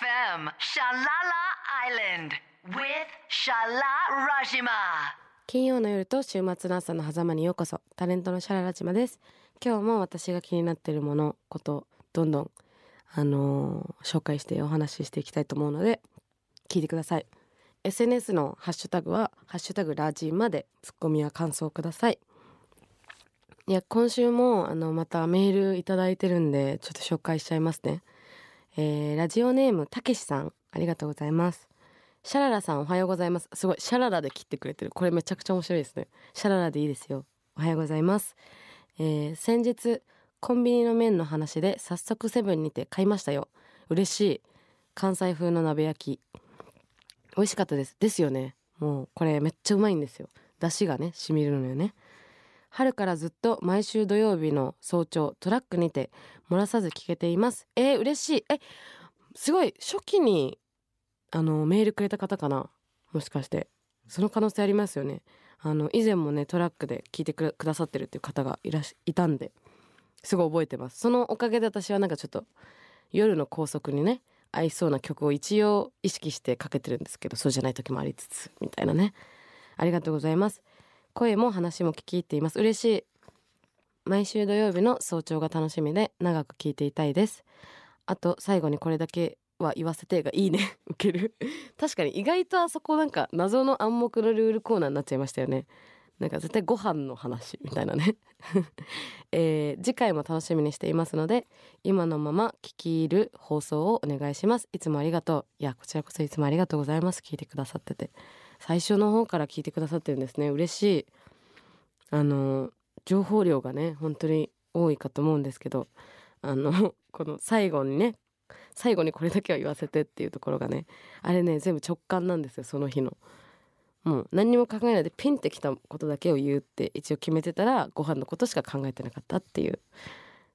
FM Shalala Island with Shala Rajima. 金曜の夜と週末の朝の狭間にようこそタレントのシャララチマです。今日も私が気になっているものことどんどんあのー紹介してお話ししていきたいと思うので聞いてください。SNS のハッシュタグはハッシュタグラジまでツッコミや感想ください。いや今週もあのまたメールいただいてるんでちょっと紹介しちゃいますね。えーラジオネームたけしさんありがとうございますシャララさんおはようございます。すごい、シャララで切ってくれてる。これめちゃくちゃ面白いですね。シャララでいいですよ。おはようございます。えー先日、コンビニの麺の話で早速セブンにて買いましたよ。嬉しい。関西風の鍋焼き。美味しかったです。ですよね。もうこれめっちゃうまいんですよ。出汁がね、染みるのよね。春からずっと毎週土曜日の早朝トラックにて漏らさず聞けています。えー、嬉しい。え、すごい、初期にあの、メールくれた方かな？もしかして。その可能性ありますよね。あの、以前もね、トラックで聞いてくださってるっていう方がいらし、いたんで、すごい覚えてます。そのおかげで私はなんかちょっと、夜の高速にね、合いそうな曲を一応意識してかけてるんですけど、そうじゃない時もありつつ、みたいなね。ありがとうございます。声も話も聞き入っています。嬉しい。毎週土曜日の早朝が楽しみで長く聞いていたいです。あと最後にこれだけは言わせてがいいね。受ける。確かに意外とあそこなんか謎の暗黙のルールコーナーになっちゃいましたよね。なんか絶対ご飯の話みたいなね。えー次回も楽しみにしていますので、今のまま聞き入る放送をお願いします。いつもありがとう。いや、こちらこそいつもありがとうございます。聞いてくださってて。最初の方から聞いてくださってるんですね。嬉しい。あの、情報量がね、本当に多いかと思うんですけど、あの、この最後にね、最後にこれだけは言わせてっていうところがね、あれね、全部直感なんですよ、その日の。もう何にも考えないでピンってきたことだけを言うって一応決めてたら、ご飯のことしか考えてなかったっていう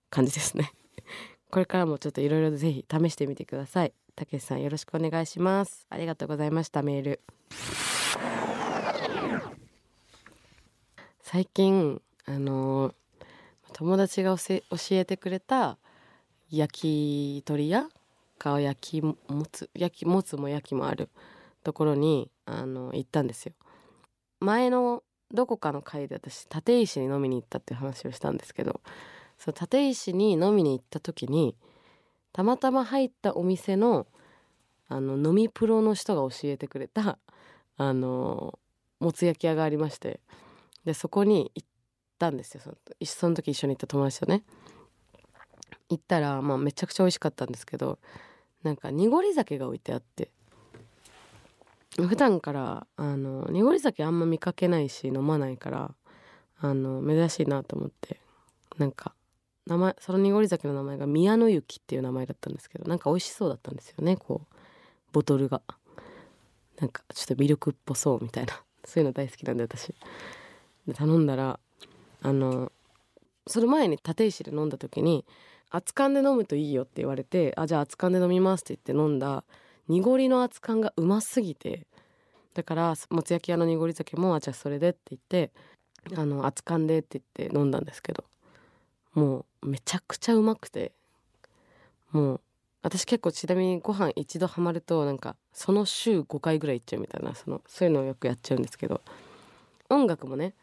感じですね。これからもちょっといろいろぜひ試してみてください。たけしさんよろしくお願いします。ありがとうございました、メール。最近、あの友達が教えてくれた焼き鳥屋か焼きもつ焼きもつも焼きもあるところにあの行ったんですよ。前のどこかの回で私立石に飲みに行ったっていう話をしたんですけどそ立石に飲みに行った時にたまたま入ったお店のあの飲みプロの人が教えてくれたあのもつ焼き屋がありましてでそこに行ったんですよ。そのその時一緒に行った友達とね。行ったら、まあ、めちゃくちゃ美味しかったんですけどなんか濁り酒が置いてあって。普段からあの濁り酒あんま見かけないし飲まないからあの珍しいなと思って。なんか名前その濁り酒の名前が宮の雪っていう名前だったんですけどなんか美味しそうだったんですよねこうボトルが。なんかちょっとミルクっぽそうみたいな。そういうの大好きなんで私。で頼んだらあのその前に立石で飲んだ時に熱燗で飲むといいよって言われてあじゃあ熱燗で飲みますって言って飲んだ濁りの熱燗がうますぎてだからもつ焼き屋の濁り酒もあじゃあそれでって言ってあの熱燗でって言って飲んだんですけどもうめちゃくちゃうまくてもう私結構ちなみにご飯一度ハマるとなんかその週5回ぐらい行っちゃうみたいなそのそういうのをよくやっちゃうんですけど音楽もね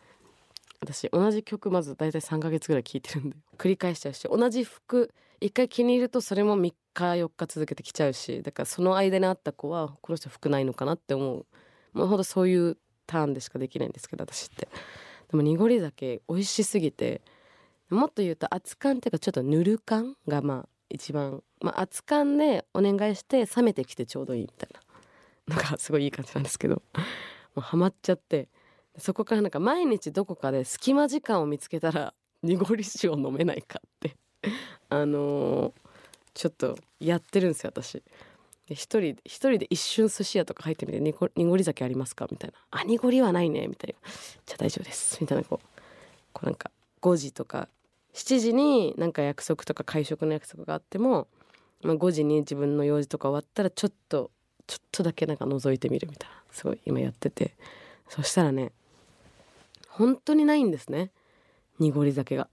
私同じ曲まず大体3ヶ月ぐらい聴いてるんで繰り返しちゃうし同じ服一回気に入るとそれも3日4日続けてきちゃうしだからその間に会った子はこの人服ないのかなって思う。もうほんとそういうターンでしかできないんですけど私って。でも濁り酒美味しすぎてもっと言うと熱燗っていうかちょっとぬる燗がまあ一番まあ熱燗でお願いして冷めてきてちょうどいいみたいな。のがすごいいい感じなんですけど。もうハマっちゃって。そこからなんか毎日どこかで隙間時間を見つけたら濁り酒を飲めないかって。あのーちょっとやってるんですよ私。一人一人で一瞬寿司屋とか入ってみて濁濁り酒ありますかみたいな「あ濁りはないね」みたいな「じゃあ大丈夫です」みたいなこうこうなんか5時とか7時になんか約束とか会食の約束があっても、まあ、5時に自分の用事とか終わったらちょっとちょっとだけなんか覗いてみるみたいなすごい今やってて。そしたらね本当にないんですね。濁り酒が。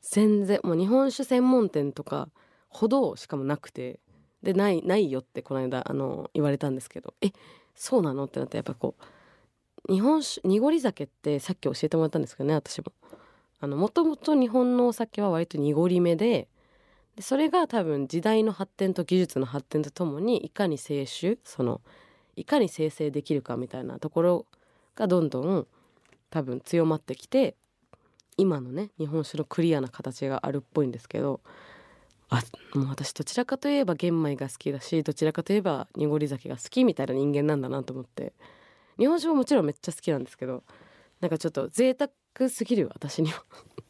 全然もう日本酒専門店とかほどしかもなくて。でないないよってこの間あの言われたんですけど。えそうなの？ってなってやっぱこう日本酒濁り酒ってさっき教えてもらったんですけどね私も。あのもともと日本のお酒は割と濁りめででそれが多分時代の発展と技術の発展とともにいかに清酒そのいかに生成できるかみたいなところがどんどん多分強まってきて今のね日本酒のクリアな形があるっぽいんですけどあもう私どちらかといえば玄米が好きだしどちらかといえば濁り酒が好きみたいな人間なんだなと思って日本酒ももちろんめっちゃ好きなんですけどなんかちょっと贅沢クすぎる私には。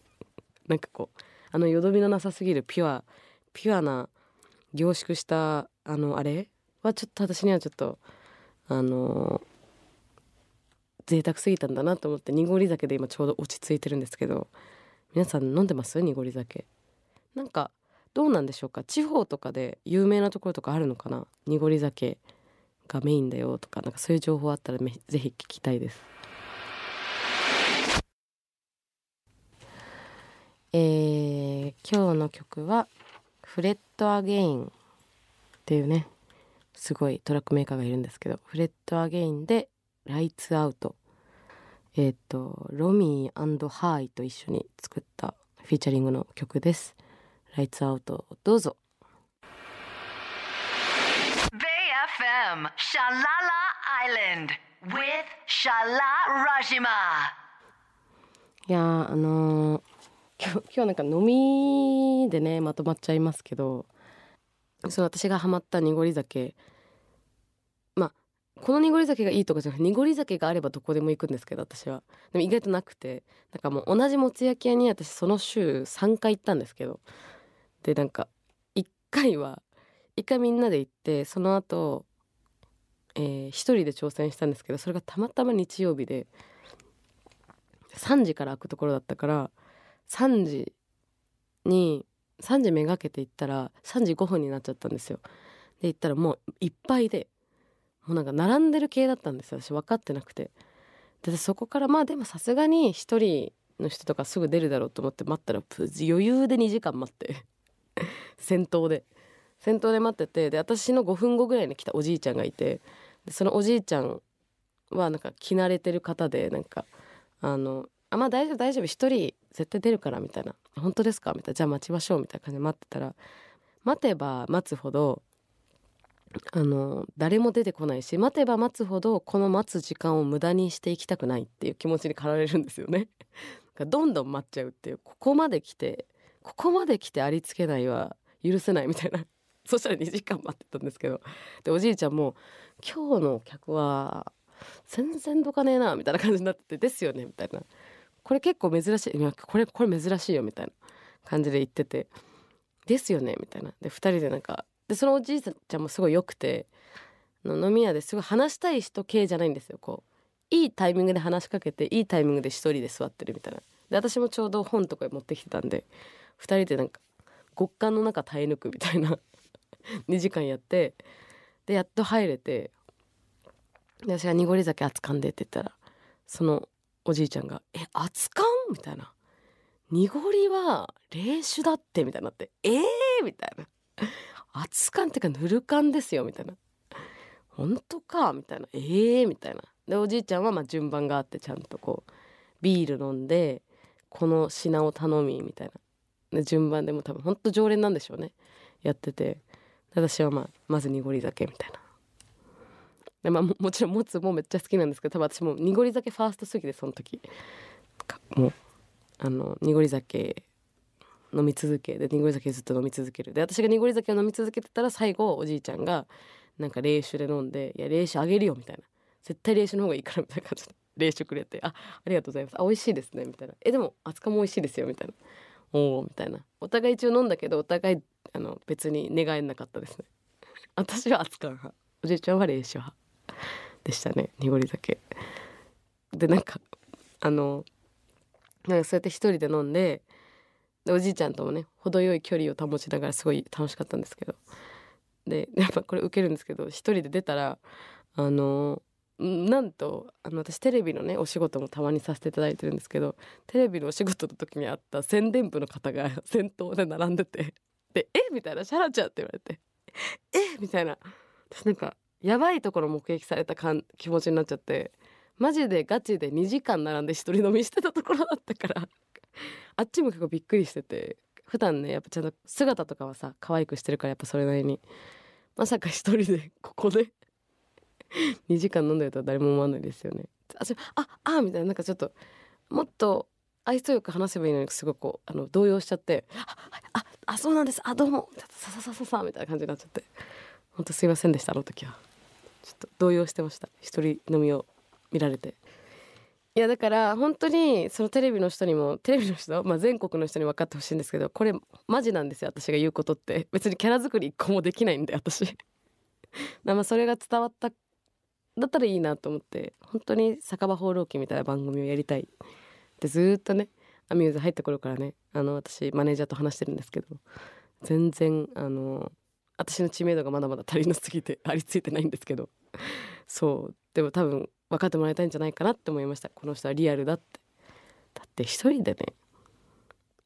なんかこうあのよどみのなさすぎるピュアピュアな凝縮したあのあれはちょっと私にはちょっとあの贅沢すぎたんだなと思って濁り酒で今ちょうど落ち着いてるんですけど皆さん飲んでます？濁り酒。なんかどうなんでしょうか？地方とかで有名なところとかあるのかな？濁り酒がメインだよとかなんかそういう情報あったらぜひ聞きたいです。えー、今日の曲はフレッドアゲインっていうねすごいトラックメーカーがいるんですけどフレッドアゲインでライツアウト。えっ、ー、とロミー、ハーイと一緒に作ったフィーチャリングの曲です。ライツアウトどうぞ。BayFM Shalala Island with Shala Rajima いやあのー、今日今日なんか飲みでねまとまっちゃいますけどそう私がハマった濁り酒。まあこの濁り酒がいいとかじゃなくて濁り酒があればどこでも行くんですけど私は。でも意外となくてなんかもう同じもつ焼き屋に私その週3回行ったんですけどでなんか1回は1回みんなで行ってその後えー、1人で挑戦したんですけどそれがたまたま日曜日で3時から開くところだったから3時に3時めがけて行ったら3時5分になっちゃったんですよ。で行ったらもういっぱいでもうなんか並んでる系だったんですよ私分かってなくて。でそこからまあでもさすがに1人の人とかすぐ出るだろうと思って待ったら余裕で2時間待って 先頭で先頭で待っててで私の5分後ぐらいに来たおじいちゃんがいてそのおじいちゃんはなんか着慣れてる方でなんかあのあまあ大丈夫大丈夫。一人絶対出るからみたいな。本当ですか？みたいな。じゃあ待ちましょうみたいな感じで待ってたら待てば待つほどあの誰も出てこないし待てば待つほどこの待つ時間を無駄にしていきたくないっていう気持ちに駆られるんですよね。どんどん待っちゃうっていう。ここまで来てここまで来てありつけないは許せないみたいな。そしたら2時間待ってたんですけど。でおじいちゃんも「今日の客は全然どかねえな」みたいな感じになってて「ですよね」みたいな。これ結構珍しい。いやこれこれ珍しいよみたいな感じで言ってて「ですよね」みたいな。で2人でなんかでそのおじいちゃんもすごい良くて飲み屋ですごい話したい人系じゃないんですよ。こういいタイミングで話しかけていいタイミングで一人で座ってるみたいな。で私もちょうど本とか持ってきてたんで2人でなんか極寒の中耐え抜くみたいな。2時間やってでやっと入れて私が濁り酒熱燗でって言ったらそのおじいちゃんが「え熱燗?」みたいな「濁りは冷酒だって」みたいになって「えー!」みたいな「熱燗っていうかぬる燗ですよ」みたいな「本当か」みたいな「えー!」みたいな。でおじいちゃんはまあ順番があってちゃんとこうビール飲んでこの品を頼みみたいな。で順番でも多分ほんと常連なんでしょうね。やってて。私はまあまず濁り酒みたいな。でまあもちろんもつもめっちゃ好きなんですけど多分私も濁り酒ファーストすぎてその時。もうあの濁り酒飲み続けで濁り酒ずっと飲み続ける。で私が濁り酒を飲み続けてたら最後おじいちゃんがなんか冷酒で飲んで「いや冷酒あげるよ」みたいな「絶対冷酒の方がいいから」みたいな感じで。冷酒くれて「あありがとうございます。あ美味しいですね」みたいな「えでも熱燗も美味しいですよ」みたいな「おお」みたいな。お互い一応飲んだけどお互いあの別に願えなかったですね。私は熱燗派。おじいちゃんは冷酒派。でしたね濁り酒。でなんかあのなんかそうやって一人で飲んででおじいちゃんともね程よい距離を保ちながらすごい楽しかったんですけど。でやっぱこれ受けるんですけど一人で出たらあのなんとあの私テレビのねお仕事もたまにさせていただいてるんですけどテレビのお仕事の時にあった宣伝部の方が 先頭で並んでてで「えみたいな「シャラちゃん」って言われてえみたいな。私なんかやばいところ目撃されたかん気持ちになっちゃってマジでガチで2時間並んで一人飲みしてたところだったから あっちも結構びっくりしてて普段ねやっぱちゃんと姿とかはさ可愛くしてるからやっぱそれなりに。まさか一人で ここで2時間飲んでるとは誰も思わないですよね。あちょああみたいななんかちょっともっと愛想よく話せばいいのにすごくこうあの動揺しちゃって「あああそうなんです。あどうも」さささささみたいな感じになっちゃって。本当すいませんでしたあの時は。ちょっと動揺してました。一人飲みを見られて。いやだから本当にそのテレビの人にもテレビの人、まあ、全国の人に分かってほしいんですけどこれマジなんですよ私が言うことって。別にキャラ作り一個もできないんで私。まあそれが伝わっただったらいいなと思って。本当に酒場放浪記みたいな番組をやりたい。でずっとねアミューズ入った頃からねあの私マネージャーと話してるんですけど全然あの私の知名度がまだまだ足りなすぎてありついてないんですけど。そう。でも多分分かってもらいたいんじゃないかなって思いました。この人はリアルだって。だって一人でね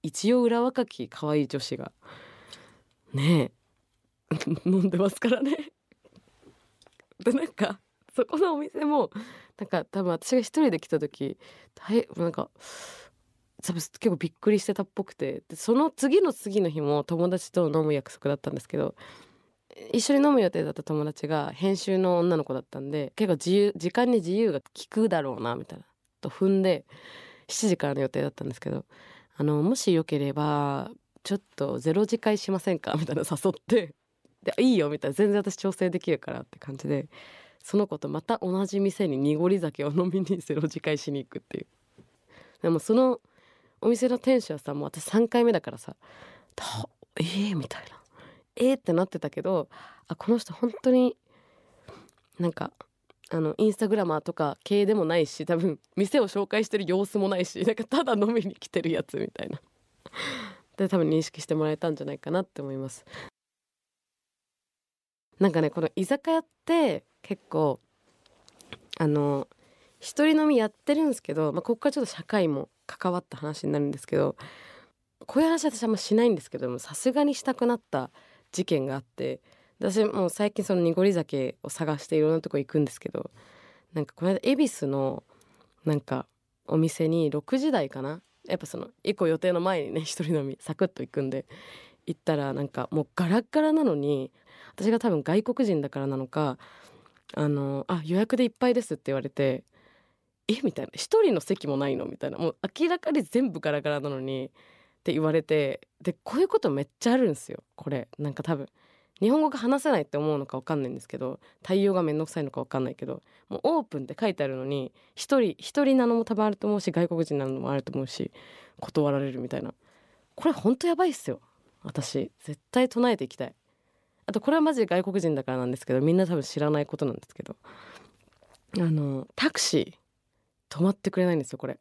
一応裏若き可愛い女子がねえ 飲んでますからね。でなんかそこのお店もなんか多分私が一人で来た時大なんか多分結構びっくりしてたっぽくて。でその次の次の日も友達と飲む約束だったんですけど一緒に飲む予定だった友達が編集の女の子だったんで結構自由時間に自由が利くだろうなみたいなと踏んで7時からの予定だったんですけどあのもしよければちょっとゼロ次会しませんか？みたいな誘ってでいいよみたいな全然私調整できるからって感じでその子とまた同じ店に濁り酒を飲みにゼロ次会しに行くっていう。でもそのお店の店主はさもう私3回目だからさ「えー?」みたいなえーってなってたけどあこの人本当になんかあのインスタグラマーとか系でもないし多分店を紹介してる様子もないしなんかただ飲みに来てるやつみたいなで多分認識してもらえたんじゃないかなって思いますなんかねこの居酒屋って結構あの一人飲みやってるんですけど、まあ、ここからちょっと社会も関わった話になるんですけどこういう話私あんましないんですけどもさすがにしたくなった事件があって私もう最近その濁り酒を探していろんなとこ行くんですけどなんかこの間恵比寿のなんかお店に6時台かなやっぱその1個予定の前にね一人飲みサクッと行くんで行ったらなんかもうガラッガラなのに私が多分外国人だからなのか「あのあ予約でいっぱいです」って言われて「えみたいな「一人の席もないの?」みたいな。もう明らかに全部ガラガラなのに。って言われて。でこういうことめっちゃあるんですよ。これ。なんか多分。日本語が話せないって思うのか分かんないんですけど。対応がめんどくさいのか分かんないけど。もうオープンって書いてあるのに。一人一人なのも多分あると思うし外国人なのもあると思うし。断られるみたいな。これほんとやばいっすよ。私。絶対唱えていきたい。あとこれはマジで外国人だからなんですけど。みんな多分知らないことなんですけど。あのタクシー。止まってくれないんですよこれ。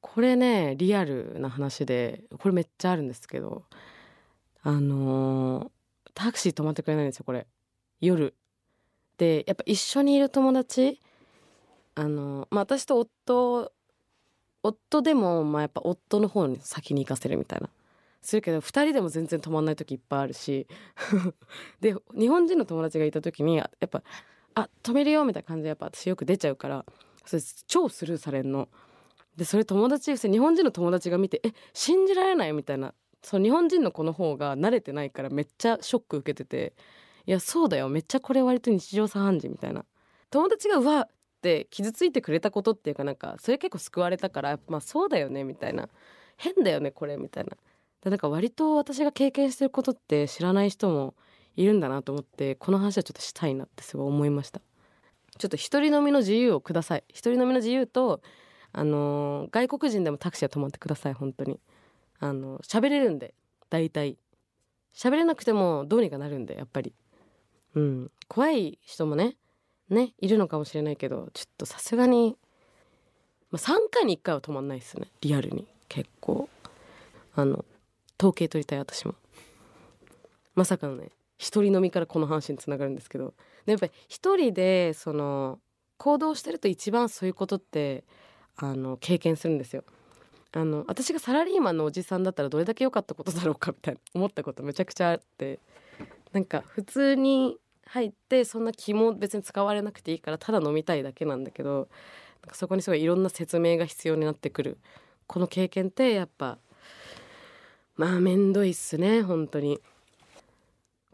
これねリアルな話でこれめっちゃあるんですけどあのータクシー止まってくれないんですよこれ。夜。でやっぱ一緒にいる友達あのまあ私と夫夫でもまあやっぱ夫の方に先に行かせるみたいな。するけど2人でも全然止まんない時いっぱいあるし。で日本人の友達がいた時にやっぱ「あ止めるよ」みたいな感じでやっぱ私よく出ちゃうからそれ超スルーされんの。でそれ友達日本人の友達が見て「え信じられない」みたいな。そう日本人の子の方が慣れてないからめっちゃショック受けてて。いやそうだよ。めっちゃこれ割と日常茶飯事みたいな。友達がうわって傷ついてくれたことっていうかなんかそれ結構救われたからまあそうだよねみたいな。変だよねこれみたいな。でなんか割と私が経験してることって知らない人もいるんだなと思ってこの話はちょっとしたいなってすごい思いました。ちょっと一人飲みの自由をください。一人飲みの自由とあのー外国人でもタクシーは止まってください本当に。あの喋れるんで大体。喋れなくてもどうにかなるんでやっぱり。うん。怖い人もねねいるのかもしれないけどちょっとさすがに、まあ、3回に1回は止まんないですね。リアルに。結構。あの統計取りたい私も。まさかのね一人飲みからこの話につながるんですけど。でやっぱり一人でその行動してると一番そういうことってあの経験するんですよ。あの私がサラリーマンのおじさんだったらどれだけ良かったことだろうかみたいな思ったことめちゃくちゃあって。なんか普通に入ってそんな気も別に使われなくていいからただ飲みたいだけなんだけどなんかそこにすごいいろんな説明が必要になってくる。この経験ってやっぱまあめんどいっすね本当に。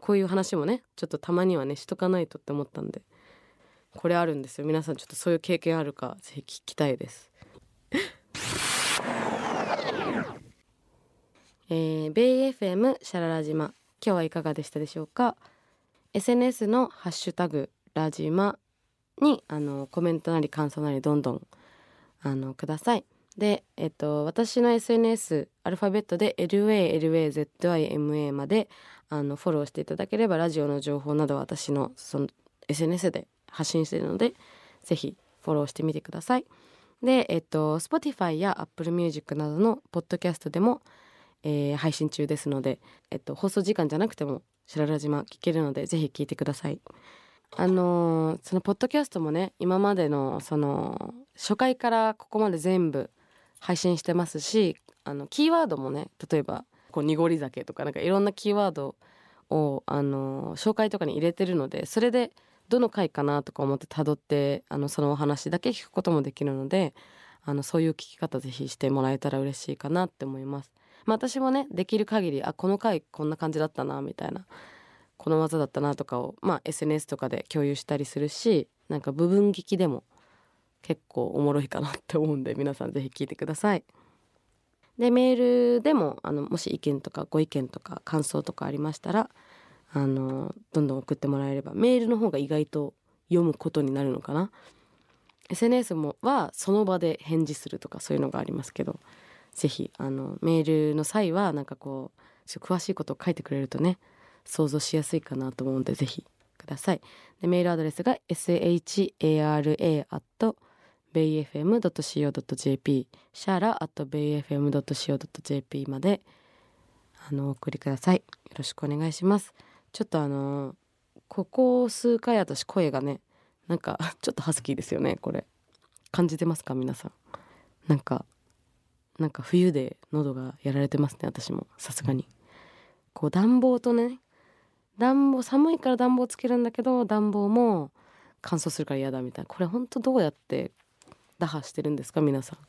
こういう話もねちょっとたまにはねしとかないとって思ったんでこれあるんですよ。皆さんちょっとそういう経験あるかぜひ聞きたいです。えー、ベイ FM シャララ島今日はいかがでしたでしょうか？SNS のハッシュタグラジマにあのコメントなり感想なりどんどんあのください。でえっと私の SNS アルファベットで LALAZIMA まであのフォローしていただければラジオの情報など私のその SNS で発信しているのでぜひフォローしてみてください。でえっと Spotify や Apple Music などのポッドキャストでも、えー配信中ですので、えっと、放送時間じゃなくても白良島聞けるのでぜひ聞いてください。あのーそのポッドキャストもね今までのその初回からここまで全部配信してますしあのキーワードもね例えばこう濁り酒とかなんかいろんなキーワードをあの紹介とかに入れてるのでそれでどの回かなとか思って辿ってあのそのお話だけ聞くこともできるのであのそういう聞き方ぜひしてもらえたら嬉しいかなって思います。まあ、私もねできる限りあこの回こんな感じだったなみたいなこの技だったなとかを、まあ、SNS とかで共有したりするしなんか部分聞きでも結構おもろいかなって思うんで皆さんぜひ聞いてください。でメールでもあのもし意見とかご意見とか感想とかありましたらあのどんどん送ってもらえればメールの方が意外と読むことになるのかな SNS もはその場で返事するとかそういうのがありますけどぜひメールの際はなんかこう詳しいことを書いてくれるとね想像しやすいかなと思うのでぜひくださいでメールアドレスが sar bayfm.co.jp シャラ .bayfm.co.jp まであのお送りください。よろしくお願いします。ちょっとあのここ数回私声がねなんか ちょっとハスキーですよねこれ。感じてますか皆さん。なんかなんか冬で喉がやられてますね私も。さすがに。こう暖房とね暖房寒いから暖房つけるんだけど暖房も乾燥するから嫌だみたいな。これほんとどうやって打破してるんですか？皆さん。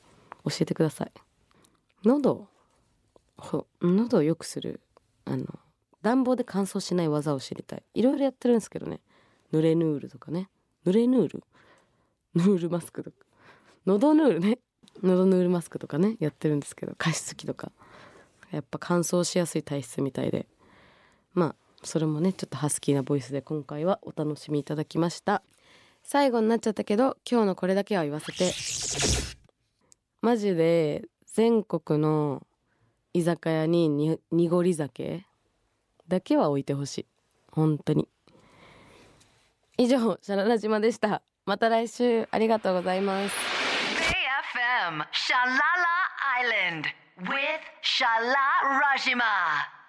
教えてください。喉喉を良くするあの暖房で乾燥しない技を知りたい。いろいろやってるんですけどね。濡れヌールとかね。濡れヌール？ヌールマスクとか。喉ヌールね。喉ヌールマスクとかね。やってるんですけど。加湿器とか。やっぱ乾燥しやすい体質みたいで。まあそれもねちょっとハスキーなボイスで今回はお楽しみいただきました。最後になっちゃったけど今日のこれだけは言わせて。マジで全国の居酒屋に濁り酒だけは置いてほしい。本当に。以上シャララ島でした。また来週ありがとうございます。Bay FM, Shalala Island with Shala Rajima.